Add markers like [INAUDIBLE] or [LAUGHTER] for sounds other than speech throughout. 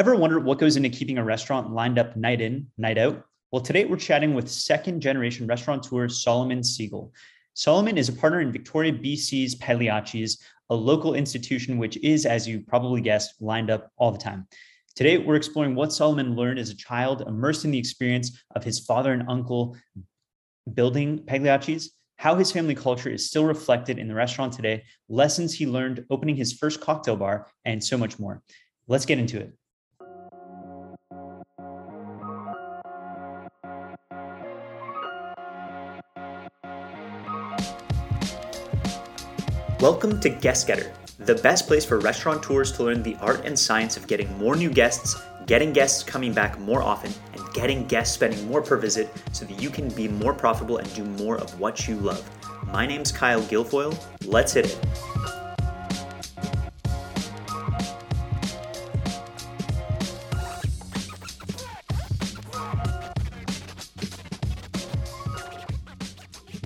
Ever wondered what goes into keeping a restaurant lined up night in, night out? Well, today we're chatting with second generation restaurateur Solomon Siegel. Solomon is a partner in Victoria BC's Pagliacci's, a local institution which is, as you probably guessed, lined up all the time. Today, we're exploring what Solomon learned as a child, immersed in the experience of his father and uncle building Pagliacci's, how his family culture is still reflected in the restaurant today, lessons he learned opening his first cocktail bar, and so much more. Let's get into it. Welcome to Guest Getter, the best place for restaurateurs to learn the art and science of getting more new guests, getting guests coming back more often, and getting guests spending more per visit so that you can be more profitable and do more of what you love. My name's Kyle Guilfoyle. Let's hit it.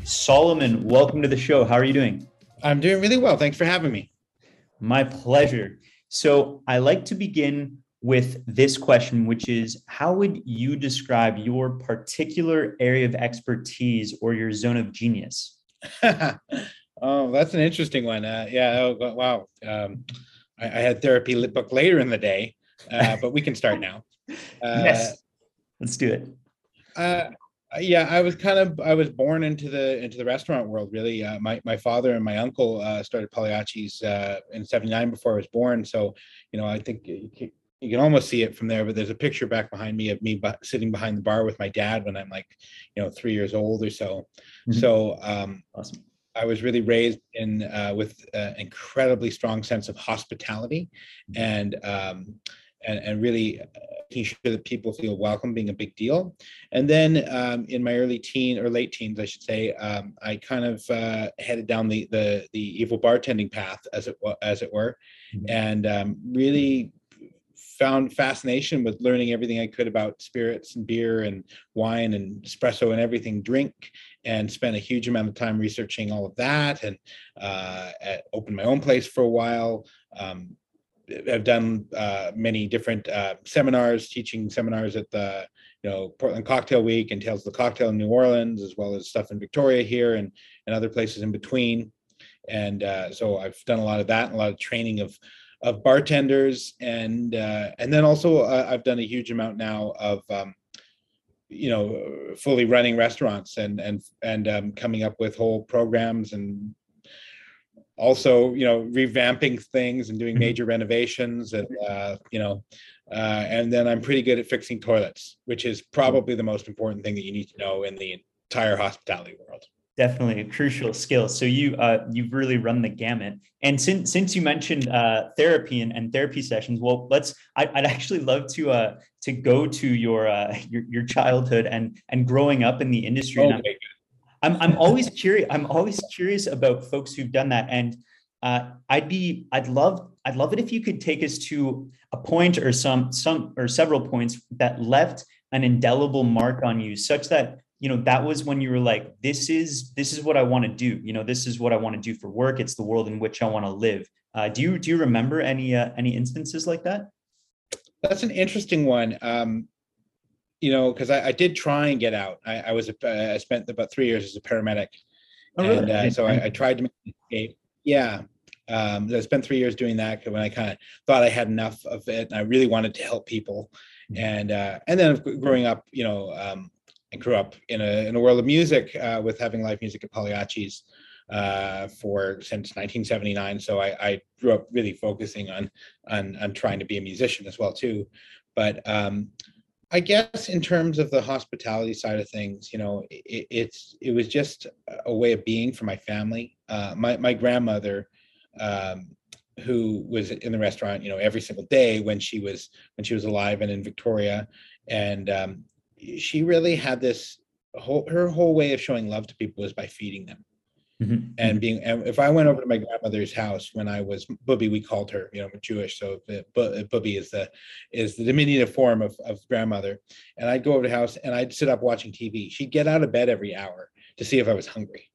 Solomon, welcome to the show. How are you doing? I'm doing really well. Thanks for having me. My pleasure. So, I like to begin with this question, which is How would you describe your particular area of expertise or your zone of genius? [LAUGHS] oh, that's an interesting one. Uh, yeah. Oh, wow. Um, I, I, had therapy book later in the day, uh, but we can start [LAUGHS] now. Uh, yes. Let's do it. Uh, uh, yeah i was kind of i was born into the into the restaurant world really. Uh, my my father and my uncle uh, started Pagliacci's uh, in 79 before i was born. So you know i think you can, you can almost see it from there but there's a picture back behind me of me sitting behind the bar with my dad when i'm like you know three years old or so. Mm-hmm. so um awesome. I was really raised in uh, with an incredibly strong sense of hospitality, and um, and, and really making sure that people feel welcome being a big deal. And then um, in my early teen or late teens, I should say, um, I kind of uh, headed down the, the the evil bartending path, as it as it were, mm-hmm. and um, really found fascination with learning everything I could about spirits and beer and wine and espresso and everything drink, and spent a huge amount of time researching all of that, and uh, opened my own place for a while. Um, have done uh, many different uh, seminars, teaching seminars at the you know Portland Cocktail Week and Tales of the Cocktail in New Orleans, as well as stuff in Victoria here and and other places in between. And uh, so I've done a lot of that, and a lot of training of of bartenders, and uh, and then also uh, I've done a huge amount now of um, you know fully running restaurants and and and um, coming up with whole programs and also you know revamping things and doing mm-hmm. major renovations and uh, you know uh, and then i'm pretty good at fixing toilets which is probably the most important thing that you need to know in the entire hospitality world. Definitely a crucial skill. So you uh, you've really run the gamut. And since since you mentioned uh, therapy and, and therapy sessions well let's I, would actually love to uh to go to your uh your, your childhood and and growing up in the industry. Oh, I'm I'm always curious. I'm always curious about folks who've done that, and uh, I'd be I'd love I'd love it if you could take us to a point or some some or several points that left an indelible mark on you, such that you know that was when you were like, this is this is what I want to do. You know, this is what I want to do for work. It's the world in which I want to live. Uh, do you do you remember any uh, any instances like that? That's an interesting one. Um, you know, because I, I, did try and get out. I, I was a, I spent about three years as a paramedic, oh, really? and uh, so I, I, tried to make an escape. Yeah, um, I spent three years doing that when I kind of thought I had enough of it, and I really wanted to help people. Mm-hmm. And uh, and then growing up, you know, um, I grew up in a in a world of music uh, with having live music at Pagliacci's uh, for since 1979. So I, I, grew up really focusing on on on trying to be a musician as well too. But um, I guess in terms of the hospitality side of things, you know, it, it's it was just a way of being for my family. Uh, my my grandmother, um, who was in the restaurant, you know, every single day when she was when she was alive and in Victoria, and um, she really had this whole her whole way of showing love to people was by feeding them. Mm-hmm. And mm-hmm. being, if I went over to my grandmother's house when I was Bubby, we called her, you know, Jewish, so Bubby is the is the diminutive form of of grandmother. And I'd go over to the house and I'd sit up watching TV. She'd get out of bed every hour to see if I was hungry,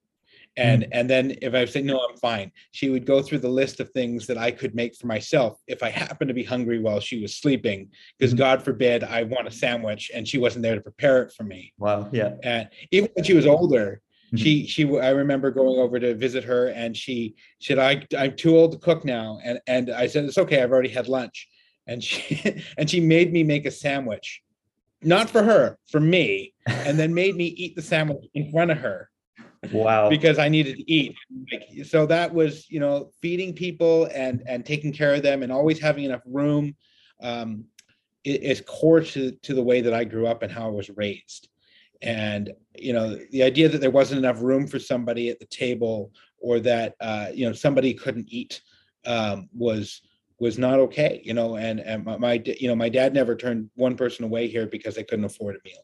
and and then if i say no i'm fine she would go through the list of things that i could make for myself if i happened to be hungry while she was sleeping because Mhm. god forbid i want a sandwich and she wasn't there to prepare it for me Wow. Yeah. and even when she was older Mhm. she she I remember going over to visit her and she said i i'm too old to cook now and and i said it's okay i've already had lunch and she [LAUGHS] and she made me make a sandwich not for her for me and then made me eat the sandwich in front of her Wow. because I needed to eat. Like, so that was, you know, feeding people and and taking care of them and always having enough room um, is core to to the way that I grew up and how I was raised. And you know, the idea that there wasn't enough room for somebody at the table or that uh, you know somebody couldn't eat um, was was not okay. You know, and and my, my you know my dad never turned one person away here because they couldn't afford a meal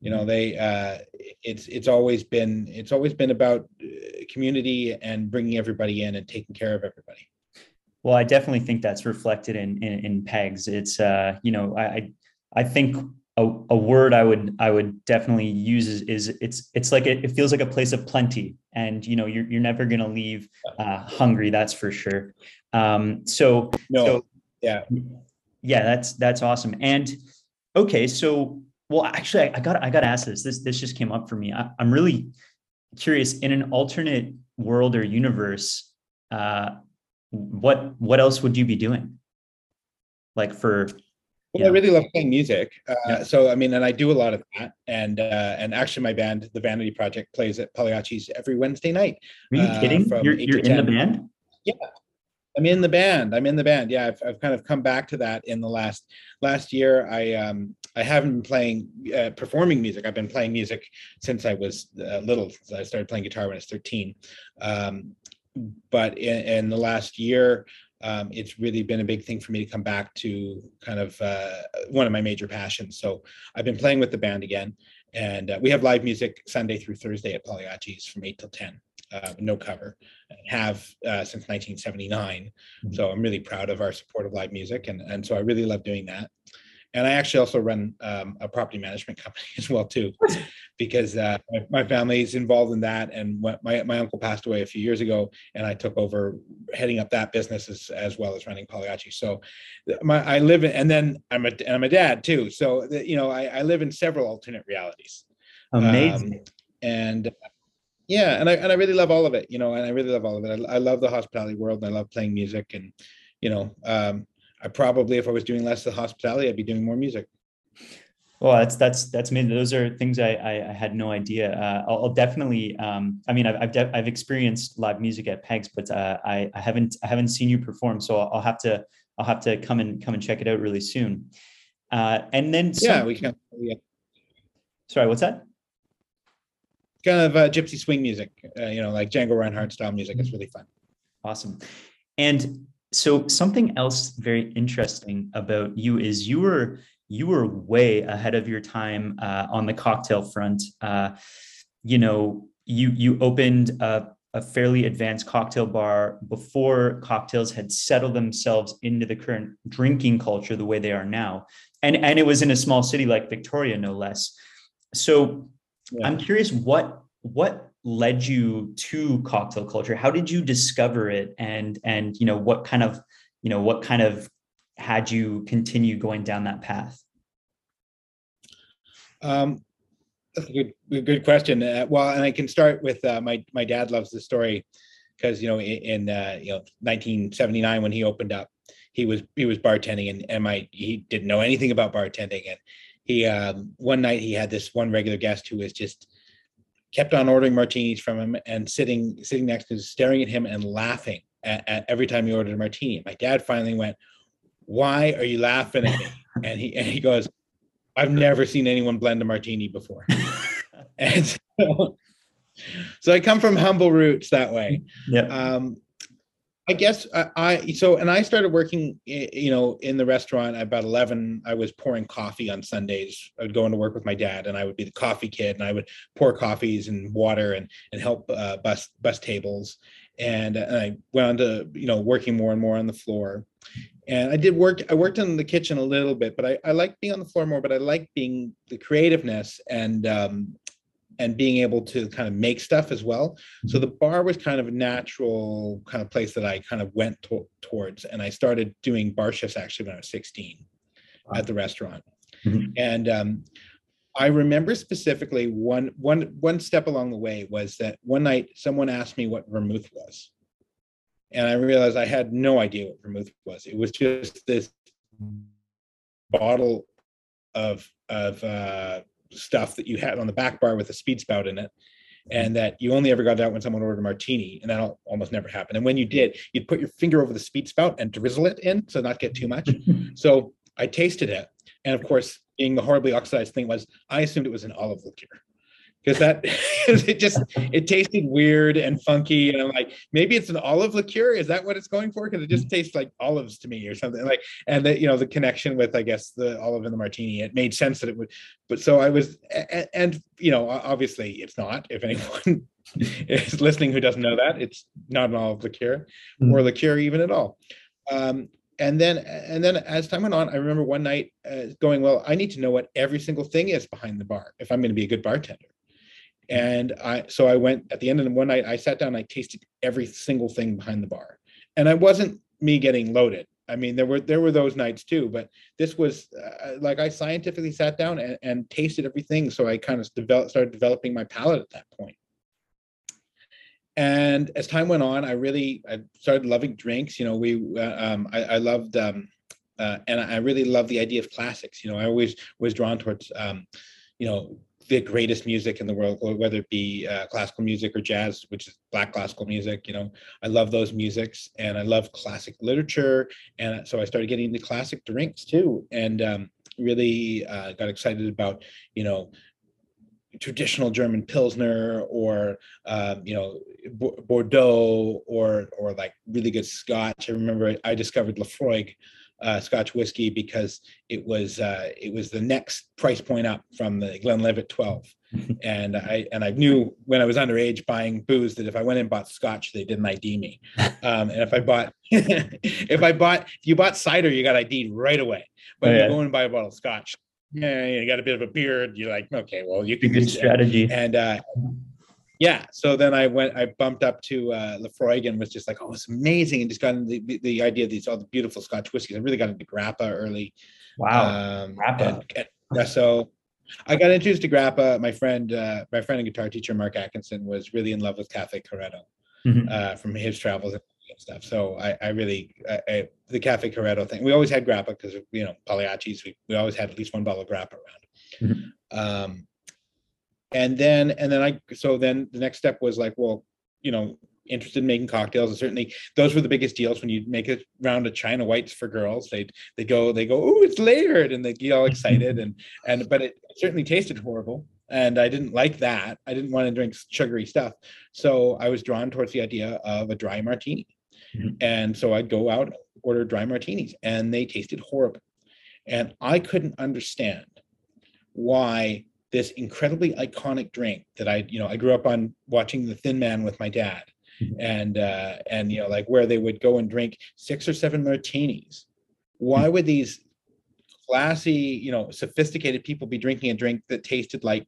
you know they uh it's it's always been it's always been about uh, community and bringing everybody in and taking care of everybody Well, I definitely think that's reflected in in, in pegs. It's uh, you know, I, I think a, a word I would I would definitely use is, is it's it's like it, it feels like a place of plenty, and you know, you're you're never gonna leave uh, hungry. That's for sure. Um, so no so yeah yeah, that's that's awesome. And okay, so well, actually, I, I got I got to ask this. This this just came up for me. I, I'm really curious. In an alternate world or universe, uh, what what else would you be doing? Like for well, Yeah. I really love playing music. Uh, Yeah. So I mean, and I do a lot of that. And uh, and actually, my band, the Vanity Project, plays at Pagliacci's every Wednesday night. are you uh, kidding? You're you're in the 10. band? I'm in the band. I'm in the band. Yeah, I've, I've kind of come back to that in the last last year. I um I haven't been playing uh, performing music. I've been playing music since I was uh, little. Since I started playing guitar when I was 13. Um, but in, in the last year, um, it's really been a big thing for me to come back to kind of uh, one of my major passions. So I've been playing with the band again, and uh, we have live music Sunday through Thursday at Pagliacci's from eight till ten. Uh, no cover, have uh, since 1979. Mhm. So I'm really proud of our support of live music, and and so I really love doing that. And I actually also run um, a property management [LAUGHS] company as well too, [LAUGHS] because uh, my, my is involved in that. And my my uncle passed away a few years ago, and I took over heading up that business as, as well as running Pagliacci. So my I live in, and then I'm a and I'm a dad too. So the, you know I, I live in several alternate realities Amazing. Um, and yeah and i and i really love all of it you know and i really love all of it i, I love the hospitality world and i love playing music and you know um i probably if i was doing less of the hospitality i'd be doing more music Well, that's that's that's amazing. Those are things I I, I had no idea. Uh, I'll, I'll definitely. Um, I mean, I've I've, de- I've experienced live music at Pegs, but uh, I I haven't I haven't seen you perform. So I'll, I'll have to I'll have to come and come and check it out really soon. Uh, and then some, yeah we can yeah, sorry, what's that? kind of uh, gypsy swing music uh, you know like django reinhardt style music it's really fun Awesome. And so something else very interesting about you is you were you were way ahead of your time uh, on the cocktail front. Uh, you know, you you opened a, a fairly advanced cocktail bar before cocktails had settled themselves into the current drinking culture the way they are now, and and it was in a small city like Victoria, no less. So Yeah. I'm curious what what led you to cocktail culture? How did you discover it and and you know what kind of you know what kind of had you continue going down that path? Um, that's a good, good question. Uh, well, and I can start with uh, my my dad loves the story because you know in, in uh, you know 1979 when he opened up, he was he was bartending and and my he didn't know anything about bartending and he um, one night he had this one regular guest who was just kept on ordering martinis from him and sitting sitting next to him, staring at him and laughing at, at every time he ordered a martini. My dad finally went, "Why are you laughing at me?" [LAUGHS] And he and he goes, "I've never seen anyone blend a martini before." [LAUGHS] [LAUGHS] and so, so I come from humble roots that way. yeah. Um, I guess I, I so and I started working, you know, in the restaurant about eleven. I was pouring coffee on Sundays. I would go into work with my dad, and I would be the coffee kid, and I would pour coffees and water and and help uh, bus bus tables. And, and I went on to you know working more and more on the floor. And I did work. I worked in the kitchen a little bit, but I, I liked being on the floor more. But I liked being the creativeness and um, and being able to kind of make stuff as well. So the bar was kind of a natural kind of place that I kind of went to- towards. And I started doing bar shifts actually when I was 16 Wow. at the restaurant. Mhm. And um, I remember specifically one one one step along the way was that one night someone asked me what vermouth was. And I realized I had no idea what vermouth was. It was just this bottle of of uh, stuff that you had on the back bar with a speed spout in it, and mm-hmm. that you only ever got out when someone ordered a martini, and that al- almost never happened. And when you did, you'd put your finger over the speed spout and drizzle it in, so not get too much. [LAUGHS] So I tasted it, and of course, being the horribly oxidized thing was, I assumed it was an olive liqueur because that [LAUGHS] [LAUGHS] it just it tasted weird and funky, and I'm like, maybe it's an olive liqueur. Is that what it's going for? Because it just tastes like olives to me or something like. And the, you know the connection with I guess the olive and the martini, it made sense that it would. But so I was, a- a- and you know, obviously it's not. If anyone [LAUGHS] is listening who doesn't know that, it's not an olive liqueur or Mm. liqueur even at all. Um, and then and then as time went on, I remember one night uh, going, well, I need to know what every single thing is behind the bar if I'm going to be a good bartender. And I so I went at the end of the one night, I sat down, I tasted every single thing behind the bar, and I wasn't me getting loaded. I mean, there were there were those nights too, but this was uh, like I scientifically sat down and, and tasted everything. So I kind of developed started developing my palate at that point. And as time went on, I really I started loving drinks. You know, we uh, um, I, I loved um, uh, and I really love the idea of classics. You know, I always was drawn towards um, you know the greatest music in the world, or whether it be uh, classical music or jazz, which is black classical music. You know, I love those musics, and I love classic literature, and so I started getting into classic drinks too, and um, really uh, got excited about you know traditional German Pilsner or um, you know Bo- Bordeaux or or like really good Scotch. I remember I discovered Laphroaig uh, Scotch whiskey because it was uh, it was the next price point up from the Glenlivet 12. and I and I knew when I was underage buying booze that if I went and bought Scotch, they didn't ID me. [LAUGHS] Um, and if I bought [LAUGHS] if I bought if you bought cider, you got ID'd right away. But Oh, if yeah. you go and buy a bottle of Scotch, yeah, you got a bit of a beard. You're like, okay, well, you can good strategy. and uh yeah so then i went i bumped up to uh Laphroaig and was just like oh it's amazing and just got the, the idea of these all the beautiful scotch whiskeys i really got into grappa early. Wow. um Grappa. and, and espresso i got introduced to grappa. My friend uh my friend and guitar teacher mark atkinson was really in love with cafe corretto Mhm. uh from his travels and stuff. So i i really I, I, the cafe corretto thing we always had grappa because you know Pagliacci's. We, we always had at least one bottle of grappa around. Um and then and then i so then the next step was like well you know interested in making cocktails. And certainly those were the biggest deals. When you make a round of china whites for girls they'd they go they go oh it's layered and they get all excited. And [LAUGHS] and but it certainly tasted horrible. And i didn't like that. I didn't want to drink sugary stuff. So i was drawn towards the idea of a dry martini. Mhm. and so i'd go out order dry martinis and they tasted horrible. And i couldn't understand why this incredibly iconic drink that I, you know, I grew up on watching The Thin Man with my dad, Mhm. and uh, and you know, like where they would go and drink six or seven martinis. Why would these classy, you know, sophisticated people be drinking a drink that tasted like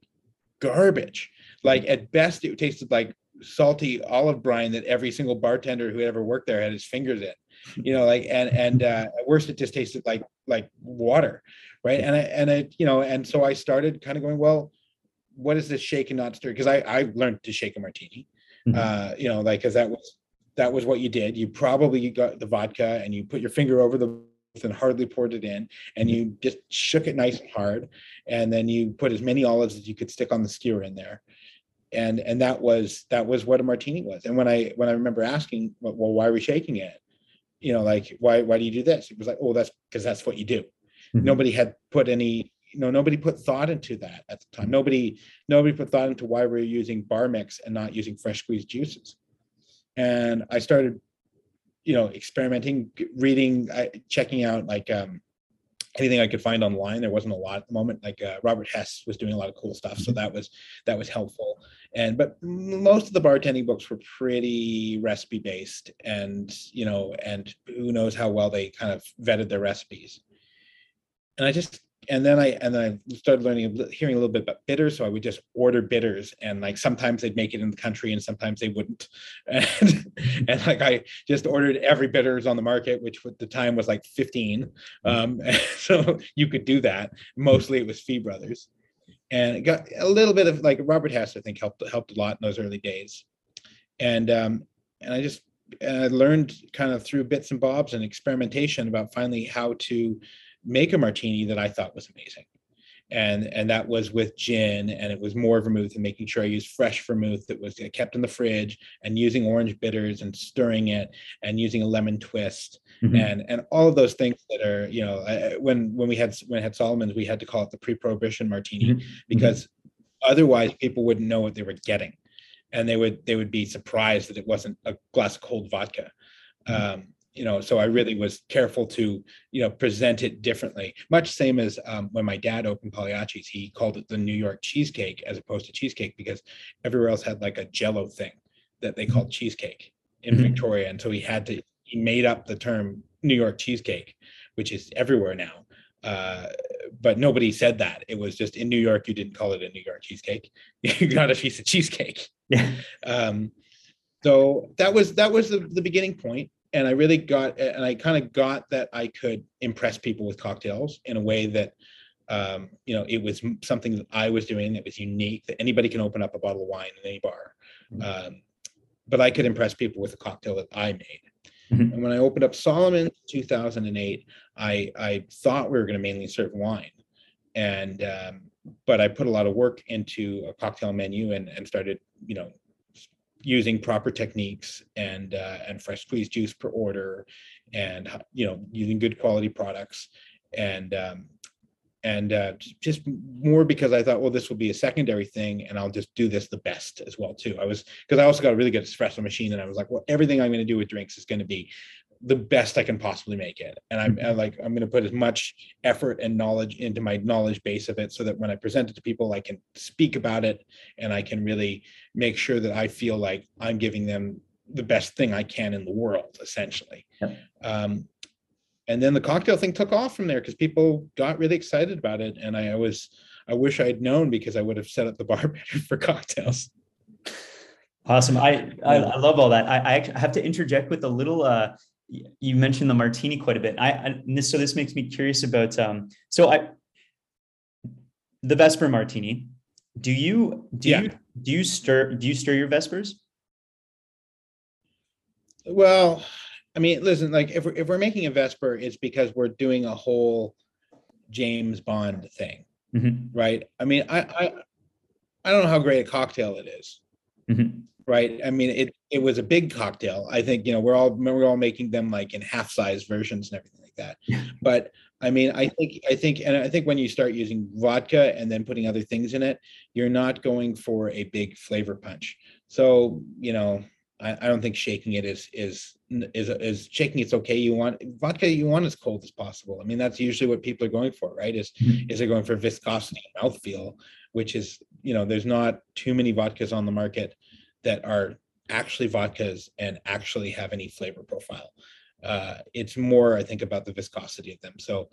garbage? Like at best, it tasted like salty olive brine that every single bartender who had ever worked there had his fingers in. You know, like and and uh, at worst, it just tasted like like water right? And i and i you know and so i started kind of going well what is this shake and not stir? Because i i learned to shake a martini Mhm. uh you know like because that was that was what you did. You probably got the vodka and you put your finger over the and hardly poured it in and you just shook it nice and hard and then you put as many olives as you could stick on the skewer in there. And and that was that was what a martini was. And when i when i remember asking well, why are we shaking it you know like why why do you do this? It was like oh that's because that's what you do. Mhm. nobody had put any you know nobody put thought into that at the time. Nobody nobody put thought into why we're using bar mix and not using fresh squeezed juices. And i started you know experimenting reading checking out like um anything i could find online there wasn't a lot at the moment. Like uh, robert hess was doing a lot of cool stuff so that was that was helpful. And but most of the bartending books were pretty recipe based and you know and who knows how well they kind of vetted their recipes. And I just and then I and then I started learning hearing a little bit about bitters. So I would just order bitters, and like sometimes they'd make it in the country, and sometimes they wouldn't. [LAUGHS] And, and like I just ordered every bitters on the market, which at the time was like 15. Um, [LAUGHS] so you could do that. Mostly it was Fee Brothers, and it got a little bit of like Robert Hess. I think helped helped a lot in those early days, and um, and I just and I learned kind of through bits and bobs and experimentation about finally how to make a martini that I thought was amazing. And, and that was with gin and it was more vermouth and making sure I used fresh vermouth that was kept in the fridge and using orange bitters and stirring it and using a lemon twist mm-hmm. and and all of those things that are you know when when we had when we had Solomon's we had to call it the pre-prohibition martini mm-hmm. because mm-hmm. otherwise people wouldn't know what they were getting and they would they would be surprised that it wasn't a glass of cold vodka mm-hmm. um, you know so i really was careful to you know present it differently much same as um, when my dad opened pagliacci's he called it the new york cheesecake as opposed to cheesecake because everywhere else had like a jello thing that they called cheesecake in mm-hmm. victoria and so he had to he made up the term new york cheesecake which is everywhere now uh, but nobody said that. It was just in new york you didn't call it a new york cheesecake. [LAUGHS] You got a piece of cheesecake. Yeah. Um, so that was that was the, the beginning point and I really got and I kind of got that I could impress people with cocktails in a way that um, you know it was something that I was doing that was unique that anybody can open up a bottle of wine in any bar, mm-hmm. um, but I could impress people with a cocktail that I made. Mm-hmm. And when I opened up Solomon 2008, I I thought we were going to mainly serve wine, and um, but I put a lot of work into a cocktail menu and and started you know using proper techniques and uh, and fresh squeezed juice per order and you know using good quality products and um, and uh, just more because I thought, well, this will be a secondary thing, and I'll just do this the best as well too. I was because I also got a really good espresso machine, and I was like, well, everything I'm going to do with drinks is going to be the best I can possibly make it. And I'm, I'm like, I'm going to put as much effort and knowledge into my knowledge base of it so that when I present it to people, I can speak about it and I can really make sure that I feel like I'm giving them the best thing I can in the world, essentially. Yep. Um, and then the cocktail thing took off from there because people got really excited about it. And I, I was, I wish I'd known because I would have set up the [LAUGHS] bar better for cocktails. Awesome. I, I, I love all that. I, I have to interject with a little uh, you mentioned the martini quite a bit. I, I so this makes me curious about um, so I the Vesper martini. Do you do yeah. you do you stir do you stir your Vespers? Well, I mean, listen, like if we're if we're making a Vesper, it's because we're doing a whole James Bond thing, mm-hmm. right? I mean, I I I don't know how great a cocktail it is. Mm-hmm right? I mean, it it was a big cocktail. I think you know we're all we're all making them like in half size versions and everything like that. But I mean, I think I think and I think when you start using vodka and then putting other things in it, you're not going for a big flavor punch. So you know, I, I don't think shaking it is is is is shaking it's okay. You want vodka, you want as cold as possible. I mean, that's usually what people are going for, right? Is mm-hmm. is they're going for viscosity mouthfeel, which is you know, there's not too many vodkas on the market that are actually vodkas and actually have any flavor profile. Uh, it's more, I think, about the viscosity of them. So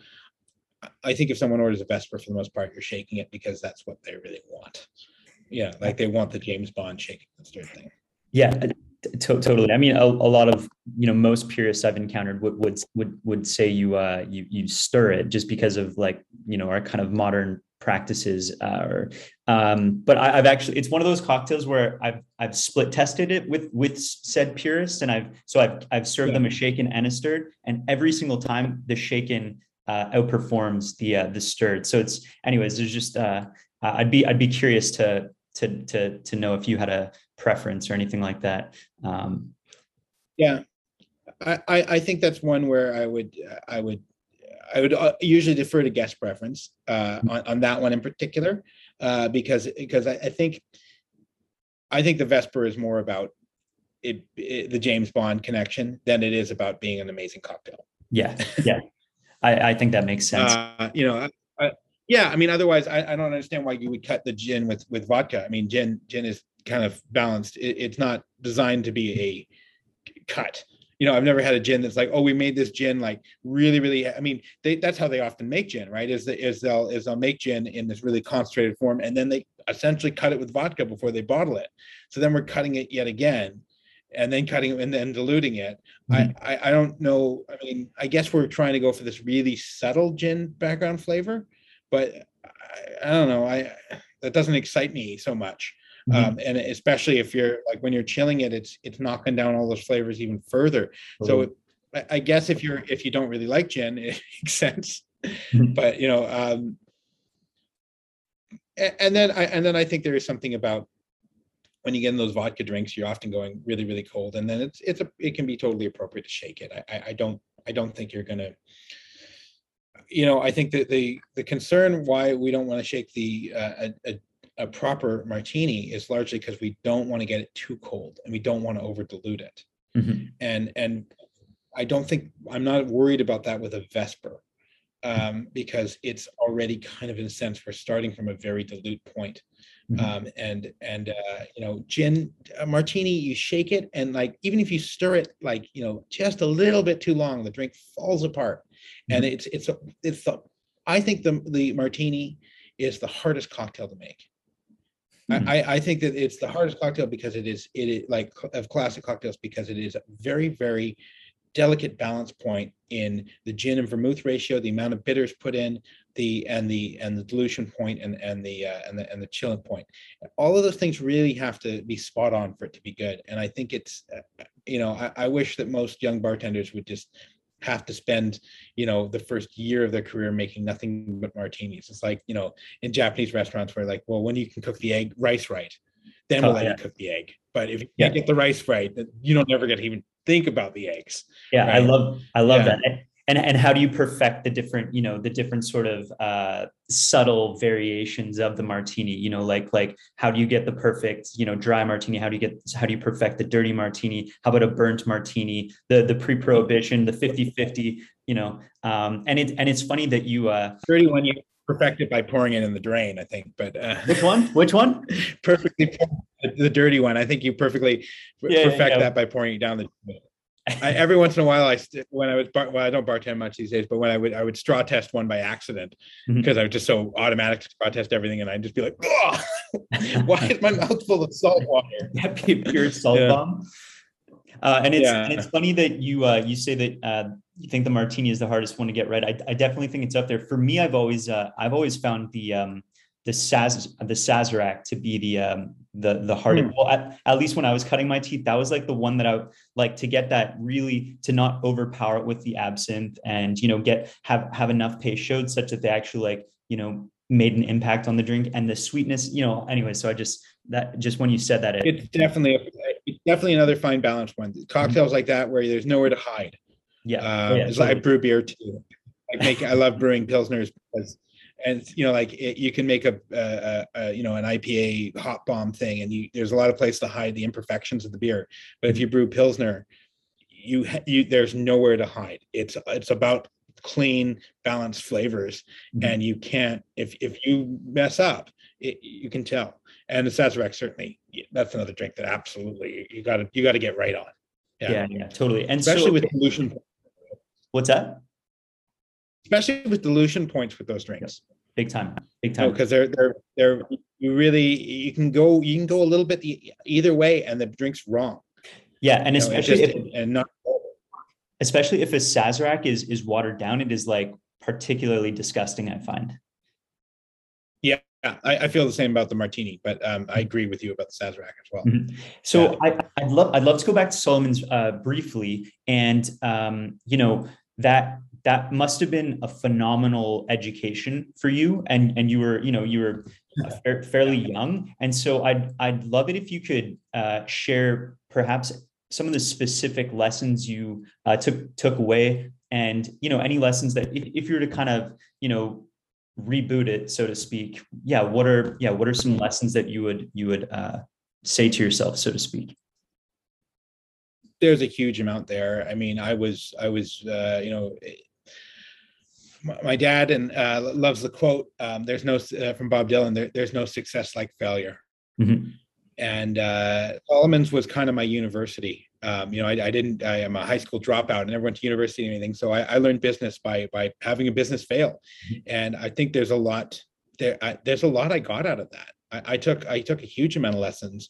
I think if someone orders a Vesper, for the most part, you're shaking it because that's what they really want. Yeah, like they want the James Bond shaking of thing. Yeah, totally. I mean, a, a, lot of you know most purists I've encountered would would would would say you uh you you stir it just because of like you know our kind of modern practices uh, or um, but I, have actually it's one of those cocktails where I've I've split tested it with with said purists and I've so I've I've served yeah. them a shaken and a stirred and every single time the shaken uh, outperforms the uh, the stirred. So it's anyways there's just uh, I'd be I'd be curious to to to to know if you had a preference or anything like that um, yeah. I, I think that's one where I would I would I would uh, usually defer to guest preference uh, mm-hmm. on, on that one in particular, uh, because because I, I, think I think the Vesper is more about it, it, the James Bond connection than it is about being an amazing cocktail. Yeah, yeah, I, I think that makes sense. Uh, you know, I, yeah, I mean, otherwise, I, I don't understand why you would cut the gin with with vodka. I mean, gin gin is kind of balanced. It, it's not designed to be a cut you know, I've never had a gin that's like, oh, we made this gin like really, really. I mean, they, that's how they often make gin, right? Is that is they'll is they'll make gin in this really concentrated form, and then they essentially cut it with vodka before they bottle it. So then we're cutting it yet again, and then cutting and then diluting it. Mm-hmm. I, I I don't know. I mean, I guess we're trying to go for this really subtle gin background flavor, but I, I don't know. I that doesn't excite me so much. Mm-hmm. Um, and especially if you're like when you're chilling it, it's it's knocking down all those flavors even further. Mm-hmm. So I, I guess if you're if you don't really like gin, [LAUGHS] it makes sense. Mm-hmm. But you know, um, and, and then I and then I think there is something about when you get in those vodka drinks, you're often going really really cold, and then it's it's a it can be totally appropriate to shake it. I I don't I don't think you're gonna you know, I think that the the concern why we don't want to shake the uh, a, a proper martini is largely because we don't want to get it too cold and we don't want to over dilute it. Mm-hmm. And and I don't think I'm not worried about that with a Vesper um, because it's already kind of in a sense we're starting from a very dilute point. Mm-hmm. Um, and and uh, you know gin a martini you shake it and like even if you stir it like you know just a little bit too long the drink falls apart mm-hmm. and it's it's a, it's the I think the the martini is the hardest cocktail to make Mm-hmm. I, I think that it's the hardest cocktail because it is it is like of classic cocktails because it is a very very delicate balance point in the gin and vermouth ratio, the amount of bitters put in, the and the and the dilution point and and the uh, and the and the chilling point. All of those things really have to be spot on for it to be good. And I think it's uh, you know I, I wish that most young bartenders would just have to spend you know the first year of their career making nothing but martinis it's like you know in japanese restaurants where like well when you can cook the egg rice right then we'll oh, let yeah. you cook the egg but if you yeah. can't get the rice right you don't ever get to even think about the eggs yeah right? i love i love yeah. that and and how do you perfect the different you know the different sort of uh, subtle variations of the martini? You know like like how do you get the perfect you know dry martini? How do you get how do you perfect the dirty martini? How about a burnt martini? The the pre-prohibition the 50 50 you know um and it and it's funny that you uh 31 you perfect it by pouring it in the drain i think but uh, which one? Which one? [LAUGHS] Perfectly the dirty one. I think you perfectly yeah, perfect yeah. that by pouring it down the I, every once in a while, I when I was bar, well, I don't bartend much these days, but when I would I would straw test one by accident mm-hmm. because I was just so automatic to straw test everything, and I'd just be like, [LAUGHS] "Why is my mouth full of salt water?" [LAUGHS] That'd be pure salt yeah. bomb. Uh, and it's yeah. and it's funny that you uh, you say that uh, you think the martini is the hardest one to get right. I, I definitely think it's up there. For me, I've always uh, I've always found the um, the Saz the Sazerac to be the um the the hardest. Mm. Well, at, at, least when I was cutting my teeth, that was like the one that I like to get that really to not overpower it with the absinthe and you know get have have enough Peychaud's such that they actually like you know made an impact on the drink and the sweetness you know anyway so i just that just when you said that it, it's definitely it's definitely another fine balance one cocktails mm-hmm. like that where there's nowhere to hide yeah, um, yeah totally. like i brew beer too I make i love brewing pilsners because and you know like it, you can make a, a, a, you know an ipa hop bomb thing and you there's a lot of place to hide the imperfections of the beer. But if you brew pilsner you you there's nowhere to hide. It's it's about clean balanced flavors mm-hmm. and you can't if if you mess up it, you can tell. And the sazerac certainly that's another drink that absolutely you got to you got to get right on. Yeah. Yeah, yeah totally. And especially so, with dilution what's that especially with dilution points with those drinks. Big time, big time. Because they're they're they're you really you can go you can go a little bit the, either way, and the drink's wrong. Yeah, and you especially know, just, if, and not especially if a sazerac is is watered down, it is like particularly disgusting. I find. Yeah, I, I, feel the same about the martini, but um, I agree with you about the Sazerac as well. Mm-hmm. So yeah. I, would love I'd love to go back to Solomon's uh, briefly, and um, you know that that must have been a phenomenal education for you. And and you were you know you were fairly young. And so i'd i'd love it if you could uh, share perhaps some of the specific lessons you uh, took took away and you know any lessons that if, if you were to kind of you know reboot it so to speak yeah what are yeah what are some lessons that you would you would uh, say to yourself so to speak? There's a huge amount there. I mean i was i was uh, you know my dad and uh, loves the quote. Um, there's no uh, from Bob Dylan. There, there's no success like failure. Mm-hmm. And uh, Solomon's was kind of my university. Um, you know, I, I, didn't. I am a high school dropout. and never went to university or anything. So I, I learned business by by having a business fail, mm-hmm. and I think there's a lot there. I, there's a lot I got out of that. I, I, took I took a huge amount of lessons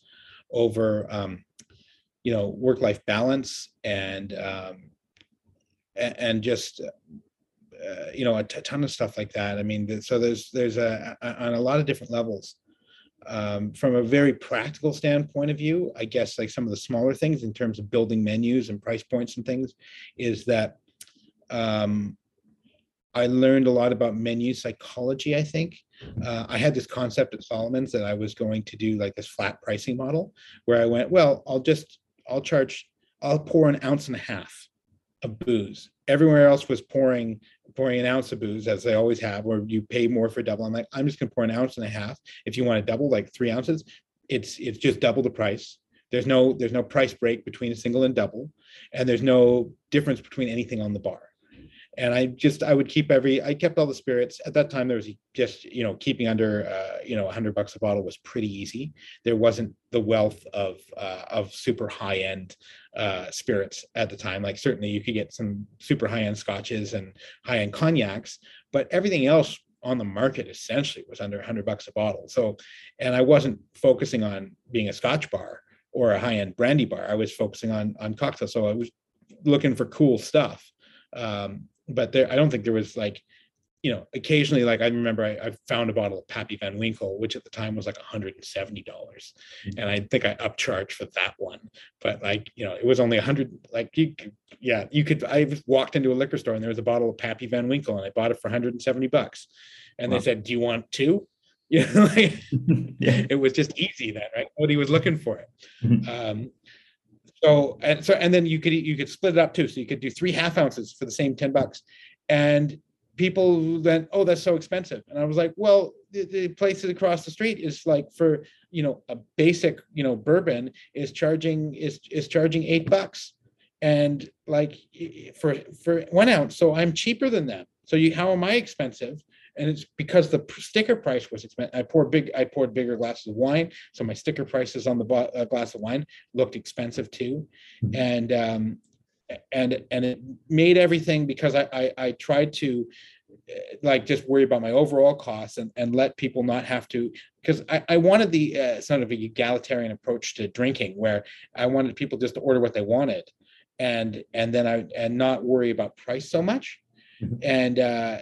over, um, you know, work life balance and um, and, and just uh, you know a, t- ton of stuff like that. I mean, so there's there's a, a on a lot of different levels um, from a very practical standpoint of view, I guess like some of the smaller things in terms of building menus and price points and things is that um, I learned a lot about menu psychology. I think uh, I had this concept at Solomon's that I was going to do like this flat pricing model where I went, well, I'll just I'll charge I'll pour an ounce and a half of booze. Everywhere else was pouring pouring an ounce of booze as they always have, where you pay more for double. I'm like, I'm just gonna pour an ounce and a half. If you want to double, like three ounces, it's it's just double the price. There's no there's no price break between a single and double, and there's no difference between anything on the bar and I just I would keep every I kept all the spirits at that time. There was just you know keeping under uh, you know 100 bucks a bottle was pretty easy. There wasn't the wealth of uh, of super high end uh, spirits at the time. Like certainly you could get some super high end scotches and high end cognacs, but everything else on the market essentially was under 100 bucks a bottle. So, and I wasn't focusing on being a Scotch bar or a high end brandy bar. I was focusing on on cocktails. So I was looking for cool stuff. Um, but there, I don't think there was like, you know, occasionally, like I remember I, I found a bottle of Pappy Van Winkle, which at the time was like 170. dollars mm-hmm. And I think I upcharged for that one. But like, you know, it was only a hundred, like you yeah, you could I walked into a liquor store and there was a bottle of Pappy Van Winkle and I bought it for 170 bucks. And wow. they said, Do you want two? [LAUGHS] You know, like, [LAUGHS] yeah. it was just easy then, right? He was looking for it. Mm-hmm. Um, so and so and then you could you could split it up too. So you could do three half ounces for the same 10 bucks. And people then, oh, that's so expensive. And I was like, well, the, the places across the street is like for you know a basic you know bourbon is charging is is charging eight bucks and like for for one ounce so i'm cheaper than them so you how am i expensive and it's because the sticker price was expensive. I poured big, I poured bigger glasses of wine, so my sticker prices on the uh, glass of wine looked expensive too, mm-hmm. and um, and and it made everything because I I, I tried to uh, like just worry about my overall costs and, and let people not have to because I, I wanted the uh, sort of a egalitarian approach to drinking where I wanted people just to order what they wanted and and then I and not worry about price so much mm-hmm. and uh,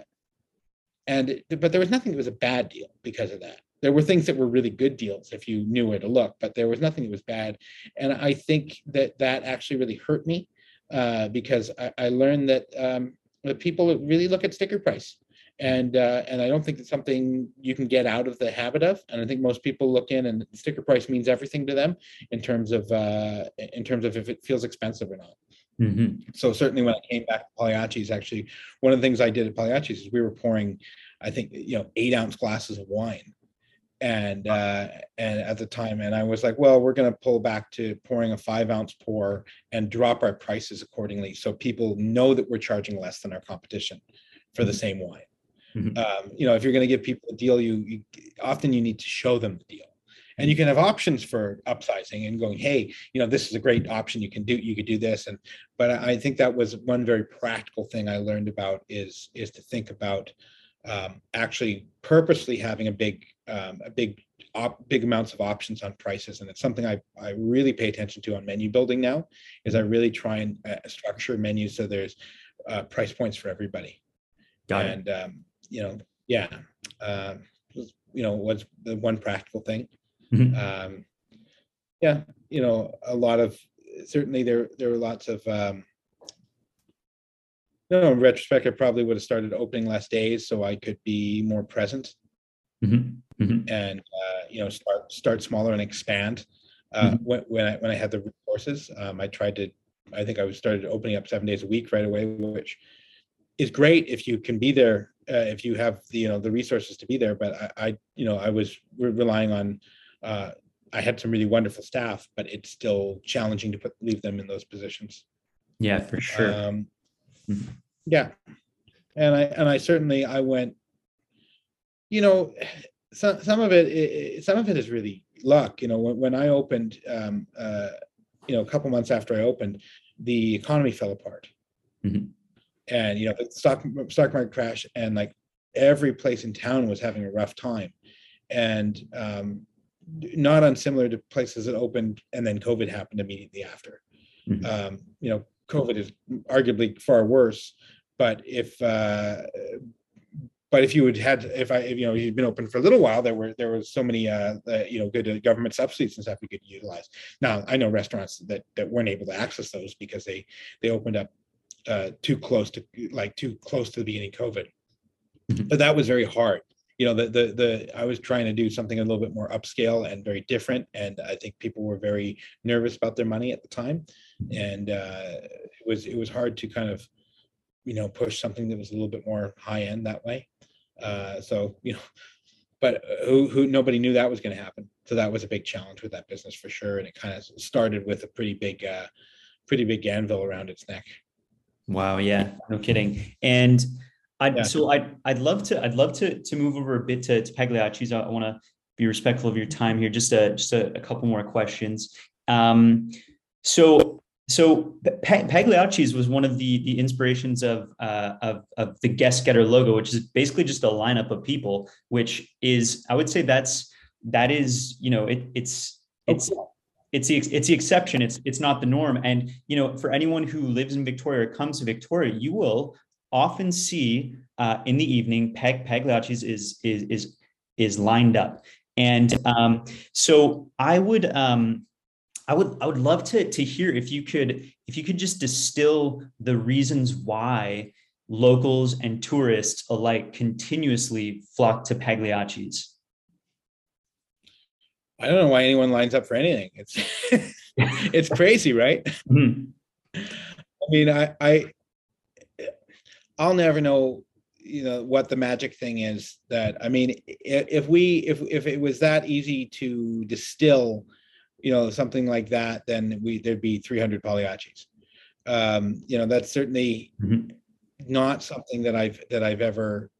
and but there was nothing that was a bad deal because of that there were things that were really good deals if you knew where to look but there was nothing that was bad and i think that that actually really hurt me uh, because I, I, learned that, um, that people really look at sticker price and uh, and I don't think it's something you can get out of the habit of. And I think most people look in and sticker price means everything to them in terms of uh, in terms of if it feels expensive or not. Mm-hmm. So certainly when I came back to Pagliacci's, actually one of the things I did at Pagliacci's is we were pouring, I think you know eight ounce glasses of wine, and uh, and at the time, and I was like, well, we're going to pull back to pouring a five ounce pour and drop our prices accordingly, so people know that we're charging less than our competition for the mm-hmm. same wine. Mm-hmm. Um, you know, if you're going to give people a deal, you, you often you need to show them the deal and you can have options for upsizing and going hey you know this is a great option. You can do you could do this. And but i think that was one very practical thing i learned about is is to think about um, actually purposely having a big um, a big op, big amounts of options on prices. And it's something i i really pay attention to on menu building now is i really try and uh, structure menus so there's uh, price points for everybody. Got and um, you know yeah um, you know what's the one practical thing Mm-hmm. Um, yeah, you know, a lot of certainly there there were lots of. Um, no, in retrospect, I probably would have started opening less days so I could be more present, mm-hmm. Mm-hmm. and uh, you know, start start smaller and expand. Uh, mm-hmm. when, when I when I had the resources, um, I tried to. I think I was started opening up seven days a week right away, which is great if you can be there uh, if you have the you know the resources to be there. But I, I you know I was relying on uh, I had some really wonderful staff, but it's still challenging to put leave them in those positions. Yeah, for sure. Um, mm-hmm. Yeah, and I and I certainly I went. You know, some some of it, it some of it is really luck. You know, when, when I opened um, uh, you know, a couple months after I opened, the economy fell apart. Mhm. And, you know, the stock, stock market crashed and like every place in town was having a rough time. And um, not unsimilar to places that opened and then COVID happened immediately after. Mhm. Um, you know, COVID is arguably far worse, but if uh, but if you had had if I if, you know you'd been open for a little while, there were there was so many uh, uh you know good uh, government subsidies and stuff we could utilize. Now I know restaurants that that weren't able to access those because they they opened up uh, too close to like too close to the beginning of COVID. Mhm. But that was very hard. You know, the the the I was trying to do something a little bit more upscale and very different, and I think people were very nervous about their money at the time, and uh, it was it was hard to kind of you know push something that was a little bit more high end that way. Uh, so you know, but who who nobody knew that was going to happen. So that was a big challenge with that business for sure, and it kind of started with a pretty big uh, pretty big anvil around its neck. Wow, yeah, no kidding. And I Yeah. so I'd, I'd love to I'd love to to move over a bit to, to Pagliacci's. I, want to be respectful of your time here. Just a just a, a couple more questions. Um, so so Pa- Pagliacci's was one of the the inspirations of uh, of of the guest getter logo, which is basically just a lineup of people. Which is I would say that's that is you know it it's it's it's the it's the exception. It's it's not the norm. And you know, for anyone who lives in Victoria or comes to Victoria, you will often see uh, in the evening Peg Pagliacci's is is is is lined up. And um, so I would um, I would I would love to to hear if you could if you could just distill the reasons why locals and tourists alike continuously flock to Pagliacci's. I don't know why anyone lines up for anything. It's [LAUGHS] it's crazy, right? Mhm. I mean, I, I, I'll never know, you know, what the magic thing is. That I mean, if we, if if it was that easy to distill, you know, something like that, then we there'd be 300 Pagliacci's. Um, you know, that's certainly Mhm. not something that I've that I've ever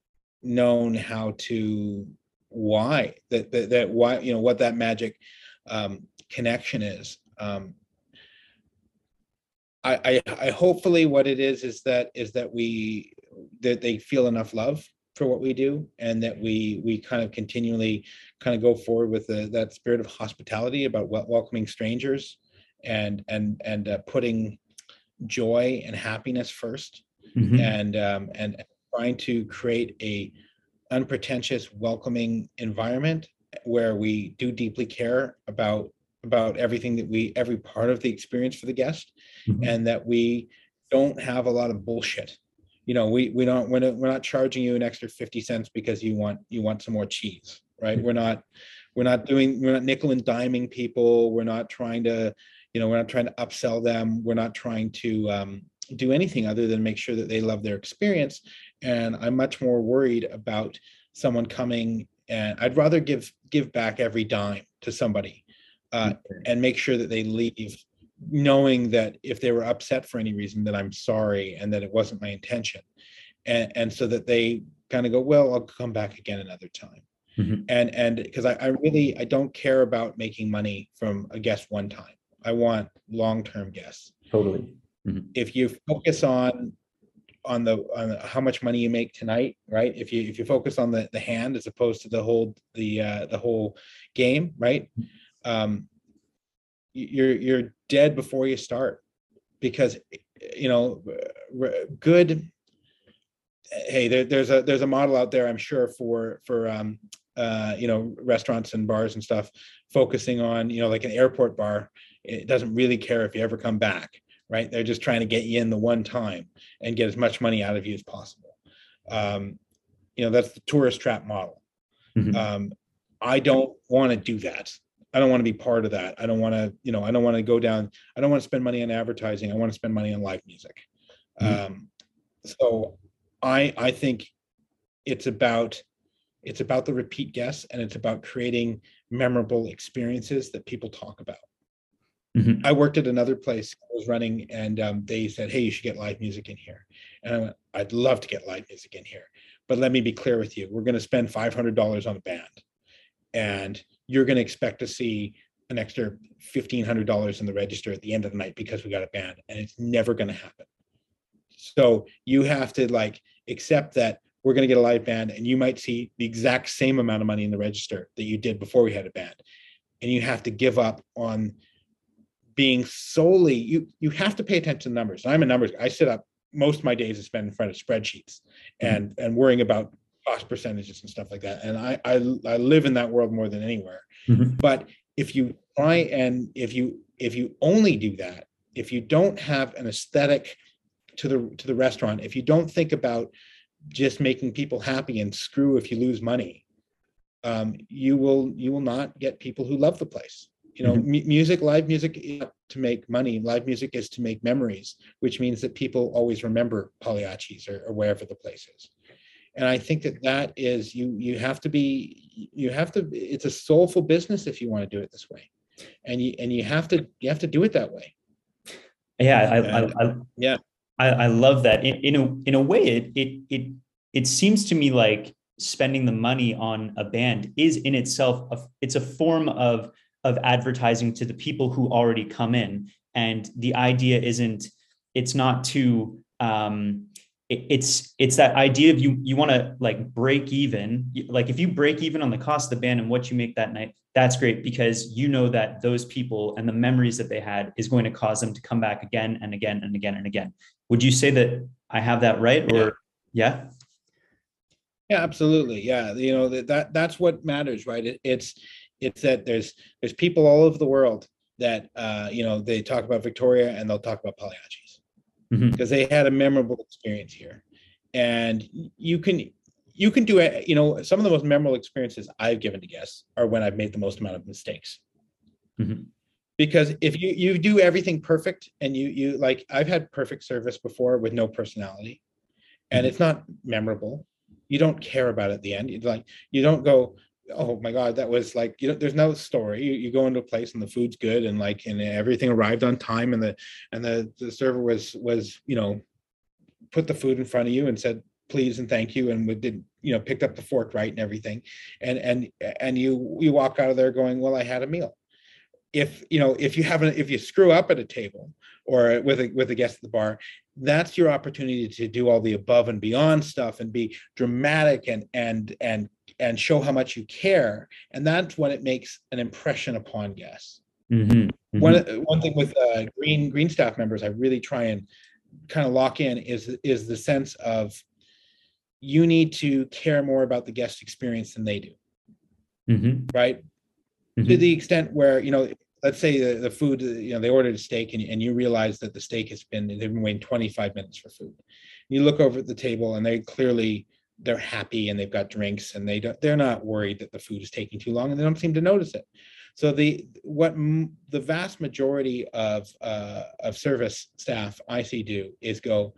known how to why that that, that why you know what that magic um, connection is. Um, I, I I hopefully what it is is that is that we that they feel enough love for what we do and that we we kind of continually kind of go forward with the, that spirit of hospitality about welcoming strangers and and and uh, putting joy and happiness first Mhm. and um, and trying to create a unpretentious, welcoming environment where we do deeply care about about everything that we every part of the experience for the guest, Mhm. and that we don't have a lot of bullshit. You know, we we don't we're not, we're not charging you an extra fifty cents because you want you want some more cheese, right? We're not we're not doing we're not nickel and diming people. We're not trying to you know we're not trying to upsell them. We're not trying to um, do anything other than make sure that they love their experience. And I'm much more worried about someone coming and I'd rather give give back every dime to somebody uh, and make sure that they leave knowing that if they were upset for any reason that I'm sorry and that it wasn't my intention. And and so that they kind of go, well, I'll come back again another time. Mhm. And and because I, I really I don't care about making money from a guest one time. I want long-term guests Totally. if you focus on on the on how much money you make tonight right if you if you focus on the the hand as opposed to the whole the uh the whole game right um you're you're dead before you start because you know good hey there, there's a there's a model out there i'm sure for for um uh you know restaurants and bars and stuff focusing on you know like an airport bar it doesn't really care if you ever come back right? They're just trying to get you in the one time and get as much money out of you as possible. Um, you know, that's the tourist trap model. Mhm. Um, I don't want to do that. I don't want to be part of that. I don't want to, you know, I don't want to go down. I don't want to spend money on advertising. I want to spend money on live music. Mhm. Um, so I I think it's about it's about the repeat guests and it's about creating memorable experiences that people talk about. Mhm. I worked at another place I was running, and um, they said, "Hey, you should get live music in here." And I went, "I'd love to get live music in here, but let me be clear with you: we're going to spend five hundred dollars on a band, and you're going to expect to see an extra fifteen hundred dollars in the register at the end of the night because we got a band, and it's never going to happen. So you have to like accept that we're going to get a live band, and you might see the exact same amount of money in the register that you did before we had a band, and you have to give up on being solely you you have to pay attention to numbers. I'm a numbers. I sit up most of my days is spent in front of spreadsheets mm-hmm. and and worrying about cost percentages and stuff like that. And I I, I live in that world more than anywhere. Mhm. But if you try and if you if you only do that, if you don't have an aesthetic to the to the restaurant, if you don't think about just making people happy and screw if you lose money, um, you will you will not get people who love the place. You know, mu- music, live music is not to make money. Live music is to make memories, which means that people always remember Pagliacci's or, or wherever the place is. And I think that that is you you have to be you have to it's a soulful business if you want to do it this way, and you and you have to you have to do it that way. Yeah, I, I, I Yeah. I, I love that. In, in a in a way, it it it it seems to me like spending the money on a band is in itself a, it's a form of of advertising to the people who already come in, and the idea isn't it's not to um it- it's it's that idea of you you want to like break even like if you break even on the cost of the band and what you make that night that's great because you know that those people and the memories that they had is going to cause them to come back again and again and again and again would you say that i have that right or yeah Yeah, absolutely. Yeah, you know that, that that's what matters, right? It, it's it's that there's there's people all over the world that uh, you know they talk about Victoria and they'll talk about Pagliacci's Mhm. because they had a memorable experience here, and you can you can do it. You know, some of the most memorable experiences I've given to guests are when I've made the most amount of mistakes. Mhm. Because if you you do everything perfect and you you like I've had perfect service before with no personality, and Mhm. it's not memorable you don't care about it at the end. You like you don't go, oh my god, that was like you know, there's no story. You, you go into a place and the food's good and like and everything arrived on time and the and the the server was was you know put the food in front of you and said please and thank you and we did you know picked up the fork right and everything and and and you you walk out of there going well I had a meal. If you know if you haven't if you screw up at a table or with a with a guest at the bar that's your opportunity to do all the above and beyond stuff and be dramatic and and and and show how much you care and that's when it makes an impression upon guests Mhm. one Mhm. one thing with uh, green green staff members i really try and kind of lock in is is the sense of you need to care more about the guest experience than they do Mhm. right to Mhm. the extent where you know let's say the, the food you know they ordered a steak and, and you realize that the steak has been they've been waiting 25 minutes for food you look over at the table and they clearly they're happy and they've got drinks and they don't they're not worried that the food is taking too long and they don't seem to notice it. So the what m- the vast majority of uh, of service staff i see do is go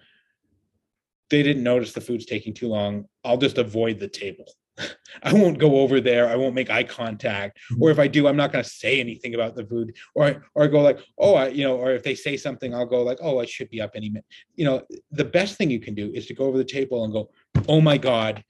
they didn't notice the food's taking too long. I'll just avoid the table [LAUGHS] I won't go over there. I won't make eye contact. Or if I do, I'm not going to say anything about the food. Or or go like, oh, I, you know, or if they say something, I'll go like, oh, I should be up any minute. You know, the best thing you can do is to go over the table and go, oh my God,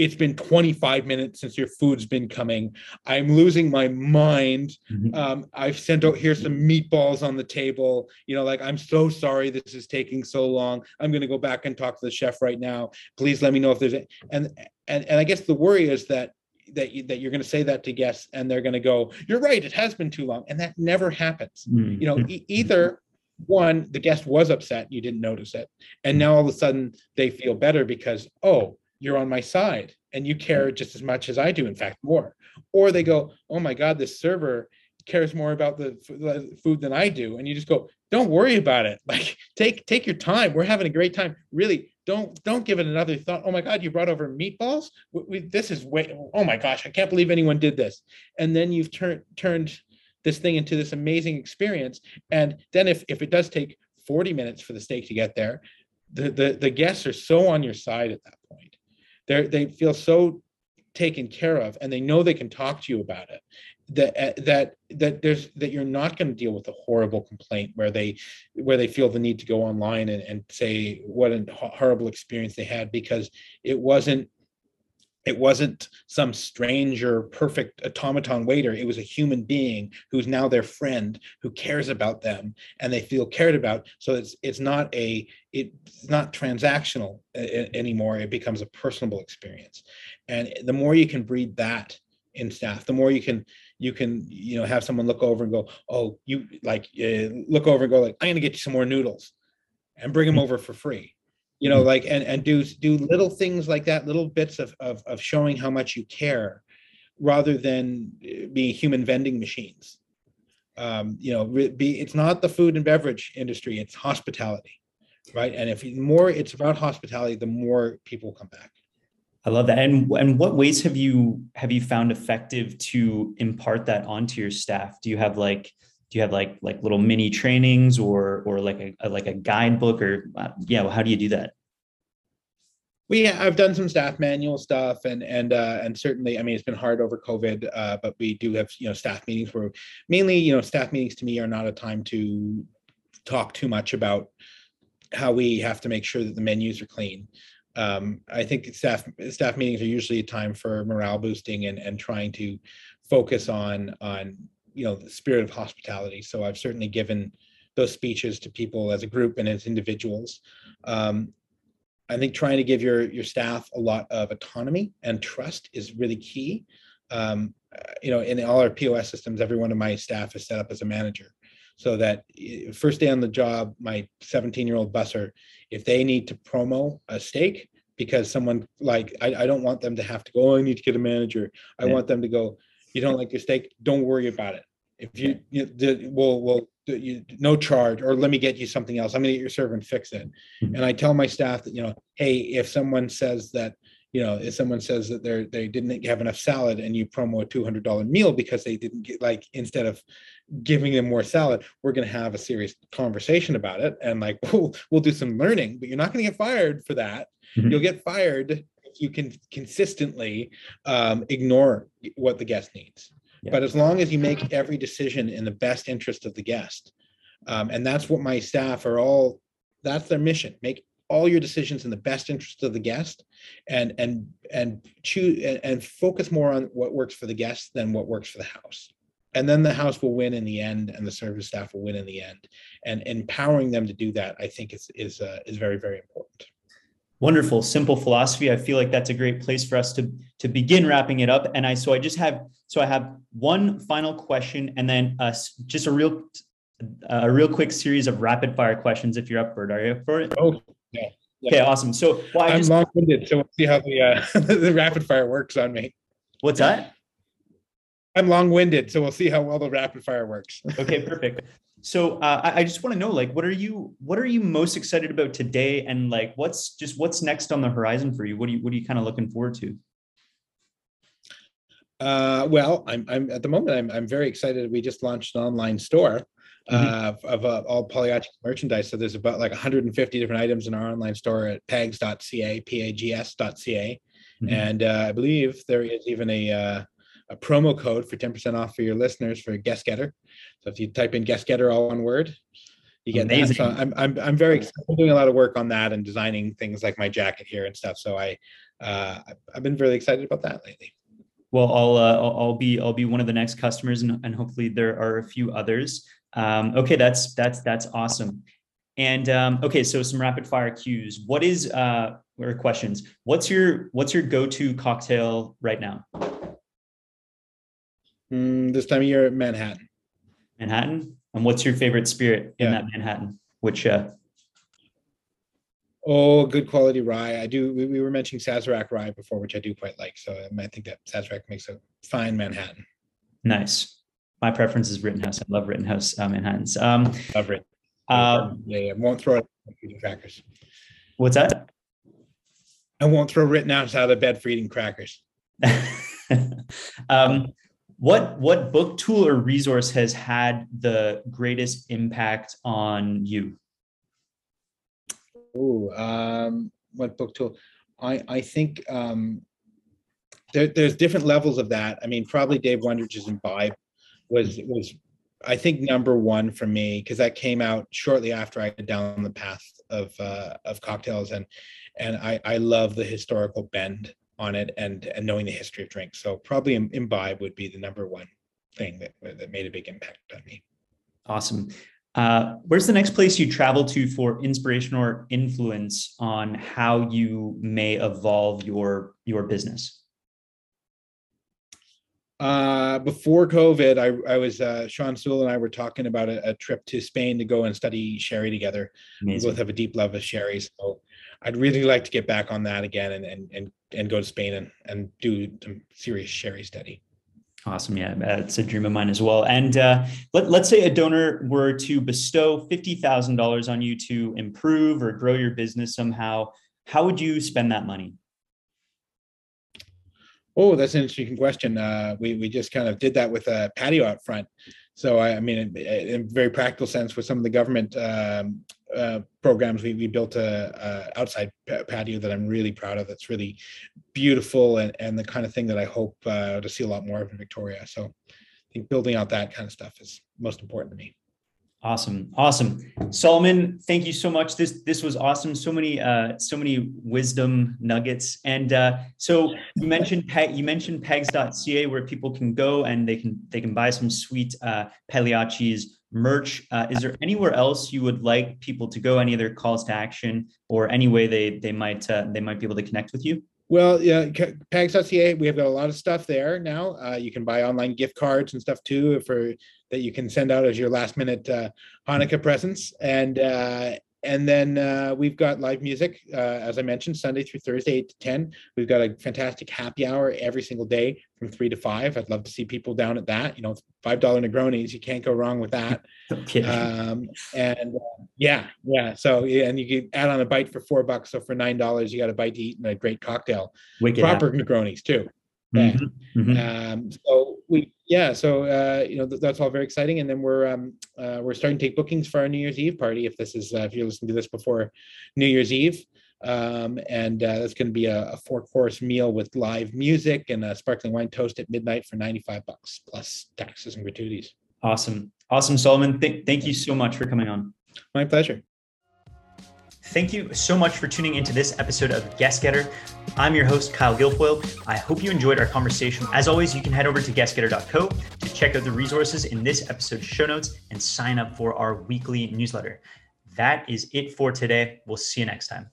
it's been 25 minutes since your food's been coming. I'm losing my mind. Mhm. Um, I've sent out here some meatballs on the table. You know, like I'm so sorry this is taking so long. I'm going to go back and talk to the chef right now. Please let me know if there's a, and and and I guess the worry is that that you, that you're going to say that to guests and they're going to go, "You're right, it has been too long," and that never happens. Hmm. You know, e- [LAUGHS] either one, the guest was upset, you didn't notice it, and hmm. now all of a sudden they feel better because oh, you're on my side and you care hmm. just as much as I do, in fact, more. Or they go, "Oh my God, this server." cares more about the the food than I do. And you just go don't worry about it. [LAUGHS] Like take take your time. We're having a great time. Really don't don't give it another thought. Oh my god you brought over meatballs? We, we- this is way oh my gosh i can't believe anyone did this. And then you've turned turned this thing into this amazing experience. And then if if it does take 40 minutes for the steak to get there the the, the guests are so on your side at that point. They they feel so taken care of and they know they can talk to you about it that uh, that that there's that you're not going to deal with a horrible complaint where they where they feel the need to go online and, and say what a horrible experience they had because it wasn't it wasn't some stranger perfect automaton waiter. It was a human being who's now their friend who cares about them and they feel cared about. So it's it's not a it's not transactional anymore. It becomes a personable experience. And the more you can breed that in staff the more you can you can you know have someone look over and go oh you like uh, look over and go like i'm going to get you some more noodles and bring them mm-hmm. over for free you know mm-hmm. like and and do do little things like that little bits of of, of showing how much you care rather than uh, being human vending machines um, you know be it's not the food and beverage industry it's hospitality right and if more it's about hospitality the more people come back i love that. And and what ways have you have you found effective to impart that onto your staff? Do you have like do you have like like little mini trainings or or like a, like a guidebook or uh, yeah how do you do that? We i've done some staff manual stuff and and uh, and certainly i mean it's been hard over covid uh, but we do have you know staff meetings where mainly you know staff meetings to me are not a time to talk too much about how we have to make sure that the menus are clean um, i think staff staff meetings are usually a time for morale boosting and and trying to focus on on you know the spirit of hospitality. So i've certainly given those speeches to people as a group and as individuals. Um, i think trying to give your your staff a lot of autonomy and trust is really key. Um, uh, you know in all our pos systems every one of my staff is set up as a manager so that eh, first day on the job my 17 year old busser if they need to promo a steak because someone like I, I don't want them to have to go oh, i need to get a manager i yeah. want them to go you don't like your steak, don't worry about it. If you, you we'll, we'll, you, no charge, or let me get you something else. I'm gonna get your server and fix it. Mm-hmm. And I tell my staff that, you know, hey, if someone says that, you know, if someone says that they're, they didn't have enough salad and you promo a $200 meal because they didn't get like, instead of giving them more salad, we're going to have a serious conversation about it. And like, [LAUGHS] we'll, we'll do some learning, but you're not going to get fired for that. Mm-hmm. You'll get fired if you can consistently um, ignore what the guest needs. Yeah. But as long as you make every decision in the best interest of the guest, um, and that's what my staff are all. That's their mission. Make all your decisions in the best interest of the guest, and and and choose and, and focus more on what works for the guest than what works for the house and then the house will win in the end and the service staff will win in the end and empowering them to do that i think is is uh, is very very important Wonderful, simple philosophy. I feel like that's a great place for us to to begin wrapping it up. And I so I just have so I have one final question, and then uh, just a real a real quick series of rapid fire questions. If you're up for it, are you up for it? Oh, yeah. yeah. Okay, awesome. So well, I'm just, long-winded, so we'll see how the uh, [LAUGHS] the rapid fire works on me. What's that? I'm long-winded, so we'll see how well the rapid fire works. [LAUGHS] okay, perfect. So uh, I, I, just want to know, like, what are you what are you most excited about today, and like, what's just what's next on the horizon for you? What are you what are you kind of looking forward to? Uh, well, I'm I'm at the moment I'm I'm very excited. We just launched an online store mm-hmm. uh, of uh, all Pagliacci merchandise. So there's about like 150 different items in our online store at pags.ca, p-a-g-s.ca, mm-hmm. and uh, I believe there is even a uh, a promo code for 10% off for your listeners for guest getter. So if you type in guest getter all one word, you get Amazing. that. So I'm, I'm, I'm very excited. I'm doing a lot of work on that and designing things like my jacket here and stuff. So I, uh, I've been really excited about that lately. Well, I'll, uh, I'll be, I'll be one of the next customers and, and hopefully there are a few others. Um, okay. That's, that's, that's awesome. And um, okay, so some rapid fire cues. What is uh, or questions? What's your what's your go to cocktail right now? Mm, this time of year, Manhattan. Manhattan. And what's your favorite spirit in yeah. that Manhattan? Which uh Oh, good quality rye. I do. We, we, were mentioning Sazerac rye before, which I do quite like. So um, I think that Sazerac makes a fine Manhattan. Nice. My preference is Rittenhouse. I love Rittenhouse uh, Manhattans. Um, love it. Um, yeah, yeah, won't throw it eating crackers. What's that? I won't throw Rittenhouse out of bed for eating crackers. [LAUGHS] um, what what book tool or resource has had the greatest impact on you? Oh um what book tool? I i think um there, there's different levels of that. I mean probably dave wondrich's imbibe was was i think number one for me because that came out shortly after i got down the path of uh of cocktails. And and i i love the historical bend on it and and knowing the history of drinks. So probably imbibe would be the number one thing that that made a big impact on me. Awesome. Uh, where's the next place you travel to for inspiration or influence on how you may evolve your your business? Uh, before COVID, I, I was uh, Shawn Soole and I were talking about a, a, trip to Spain to go and study sherry together. Amazing. We both have a deep love of sherry, so I'd really like to get back on that again and and and, and go to Spain and and do some serious sherry study. Awesome. Yeah, it's a dream of mine as well. And uh, let, let's say a donor were to bestow $50,000 on you to improve or grow your business somehow. How would you spend that money? Oh, that's an interesting question. Uh, we we just kind of did that with a patio out front. So I, I mean, in, in, very practical sense, with some of the government um, uh, programs, we we built a, a, outside patio that I'm really proud of. That's really beautiful and and the kind of thing that I hope uh, to see a lot more of in Victoria. So I think building out that kind of stuff is most important to me. Awesome. Awesome. Solomon, thank you so much. This this was awesome. So many uh so many wisdom nuggets. And uh so you mentioned peg you mentioned pags.ca where people can go and they can they can buy some sweet uh Pagliacci's merch. Uh, is there anywhere else you would like people to go? Any other calls to action or any way they they might uh, they might be able to connect with you? Well, yeah, PAGS.ca, we have got a lot of stuff there now. Uh, you can buy online gift cards and stuff too for that you can send out as your last minute uh, Hanukkah presents. And uh, and then uh, we've got live music, uh, as I mentioned, Sunday through Thursday, 8 to 10. We've got a fantastic happy hour every single day from 3 to 5. I'd love to see people down at that. You know, $5 Negronis, you can't go wrong with that. [LAUGHS] Um, and uh, yeah, yeah. So, and you can add on a bite for four bucks. So for $9, you got a bite to eat and a great cocktail. Wicked Proper Negronis, too. Mm-hmm. Mm-hmm. Um, so we yeah so uh, you know th- that's all very exciting and then we're um, uh, we're starting to take bookings for our new year's eve party if this is uh, if you're listening to this before new year's eve. Um, and uh, that's going to be a, a, four course meal with live music and a sparkling wine toast at midnight for 95 bucks plus taxes and gratuities. Awesome. Awesome solomon. Th- thank you so much for coming on. My pleasure Thank you so much for tuning into this episode of Guest Getter. I'm your host, Kyle Guilfoyle. I hope you enjoyed our conversation. As always, you can head over to guestgetter.co to check out the resources in this episode's show notes and sign up for our weekly newsletter. That is it for today. We'll see you next time.